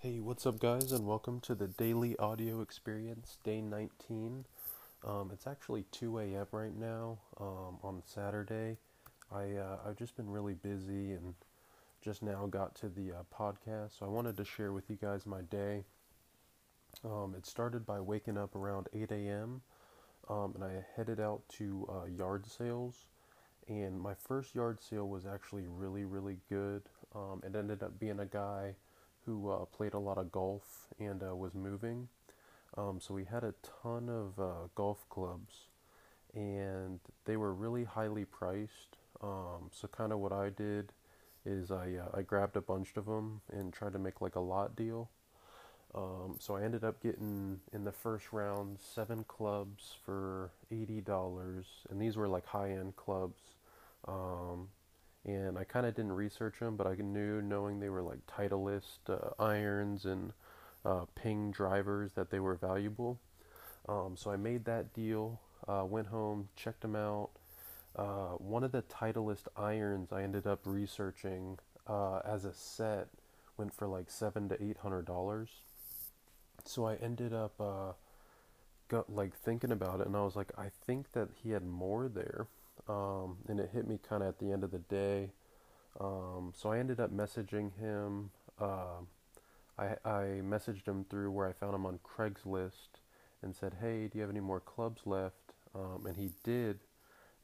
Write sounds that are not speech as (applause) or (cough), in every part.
Hey, what's up, guys, and welcome to the daily audio experience, day 19. Um, it's actually 2 a.m. right now um, on Saturday. I, uh, I've just been really busy and just now got to the uh, podcast, so I wanted to share with you guys my day. Um, it started by waking up around 8 a.m., um, and I headed out to uh, yard sales. And my first yard sale was actually really, really good. Um, it ended up being a guy who uh, played a lot of golf and uh, was moving. Um, so we had a ton of uh, golf clubs, and they were really highly priced. Um, so kind of what I did is I uh, I grabbed a bunch of them and tried to make like a lot deal. Um, so I ended up getting in the first round seven clubs for eighty dollars, and these were like high end clubs. Um, and I kind of didn't research them, but I knew knowing they were like Titleist uh, irons and uh, ping drivers that they were valuable. Um, so I made that deal. Uh, went home, checked them out. Uh, one of the Titleist irons I ended up researching uh, as a set went for like seven to eight hundred dollars. So I ended up uh, got like thinking about it, and I was like, I think that he had more there um, and it hit me kind of at the end of the day. Um, so I ended up messaging him. Uh, I, I messaged him through where I found him on Craigslist and said, "Hey, do you have any more clubs left?" Um, and he did.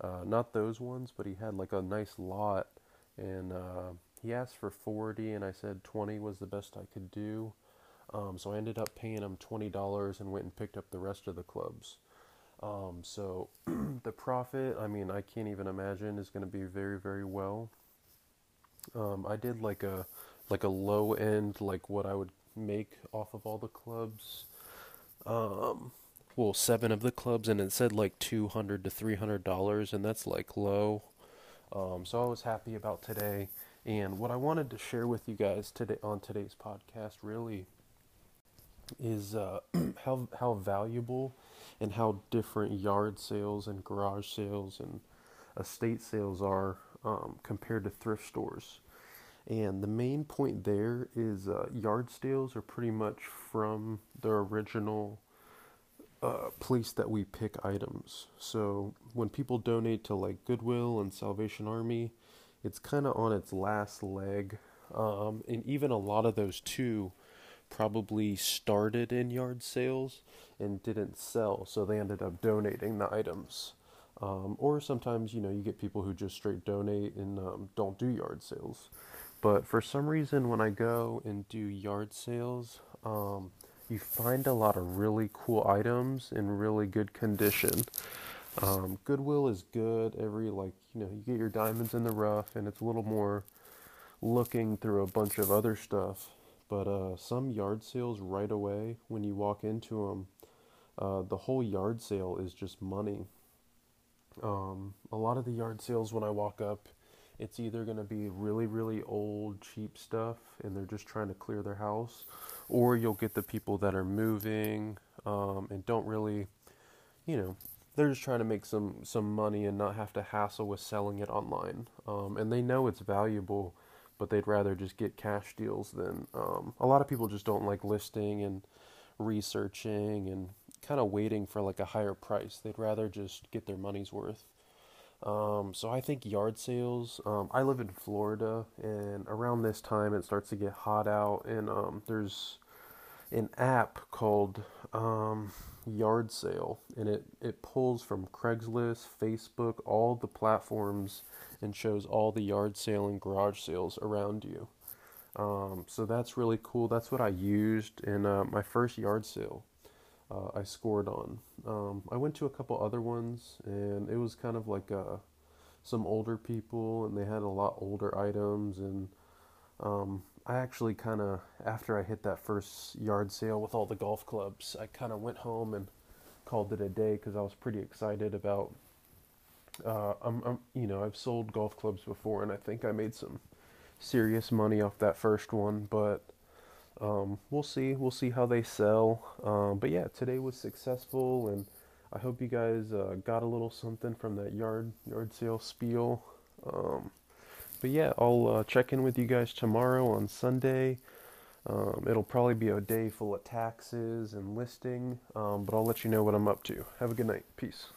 Uh, not those ones, but he had like a nice lot, and uh, he asked for 40, and I said 20 was the best I could do. Um, so I ended up paying him $20 and went and picked up the rest of the clubs. Um, so (clears throat) the profit, I mean, I can't even imagine is going to be very, very well. Um, I did like a like a low end, like what I would make off of all the clubs. Um, well, seven of the clubs, and it said like two hundred to three hundred dollars, and that's like low. Um, so I was happy about today. And what I wanted to share with you guys today on today's podcast really is uh, (clears throat) how how valuable and how different yard sales and garage sales and estate sales are um, compared to thrift stores. And the main point there is uh, yard sales are pretty much from the original uh, place that we pick items. So when people donate to like Goodwill and Salvation Army, it's kind of on its last leg. Um, and even a lot of those too probably started in yard sales and didn't sell, so they ended up donating the items. Um, or sometimes, you know, you get people who just straight donate and um, don't do yard sales. But for some reason, when I go and do yard sales, um, you find a lot of really cool items in really good condition. Um, Goodwill is good. Every, like, you know, you get your diamonds in the rough, and it's a little more looking through a bunch of other stuff. But uh, some yard sales right away, when you walk into them, uh, the whole yard sale is just money. Um, a lot of the yard sales, when I walk up, it's either going to be really, really old, cheap stuff, and they're just trying to clear their house, or you'll get the people that are moving um, and don't really, you know, they're just trying to make some some money and not have to hassle with selling it online. Um, and they know it's valuable, but they'd rather just get cash deals than. Um, a lot of people just don't like listing and researching and kind of waiting for like a higher price. They'd rather just get their money's worth. Um, so I think yard sales. Um, I live in Florida, and around this time it starts to get hot out, and um, there's an app called um, Yard Sale, and it it pulls from Craigslist, Facebook, all the platforms, and shows all the yard sale and garage sales around you. Um, so that's really cool. That's what I used in uh, my first yard sale uh, I scored on. Um, I went to a couple other ones, and it was kind of like uh, some older people, and they had a lot older items. And um, I actually kind of, after I hit that first yard sale with all the golf clubs, I kind of went home and called it a day because I was pretty excited about. Uh, I'm, I'm, you know, I've sold golf clubs before, and I think I made some serious money off that first one, but um, we'll see. We'll see how they sell. Um, but yeah, today was successful, and I hope you guys uh, got a little something from that yard yard sale spiel. Um, but yeah, I'll uh, check in with you guys tomorrow on Sunday. Um, it'll probably be a day full of taxes and listing, um, but I'll let you know what I'm up to. Have a good night. Peace.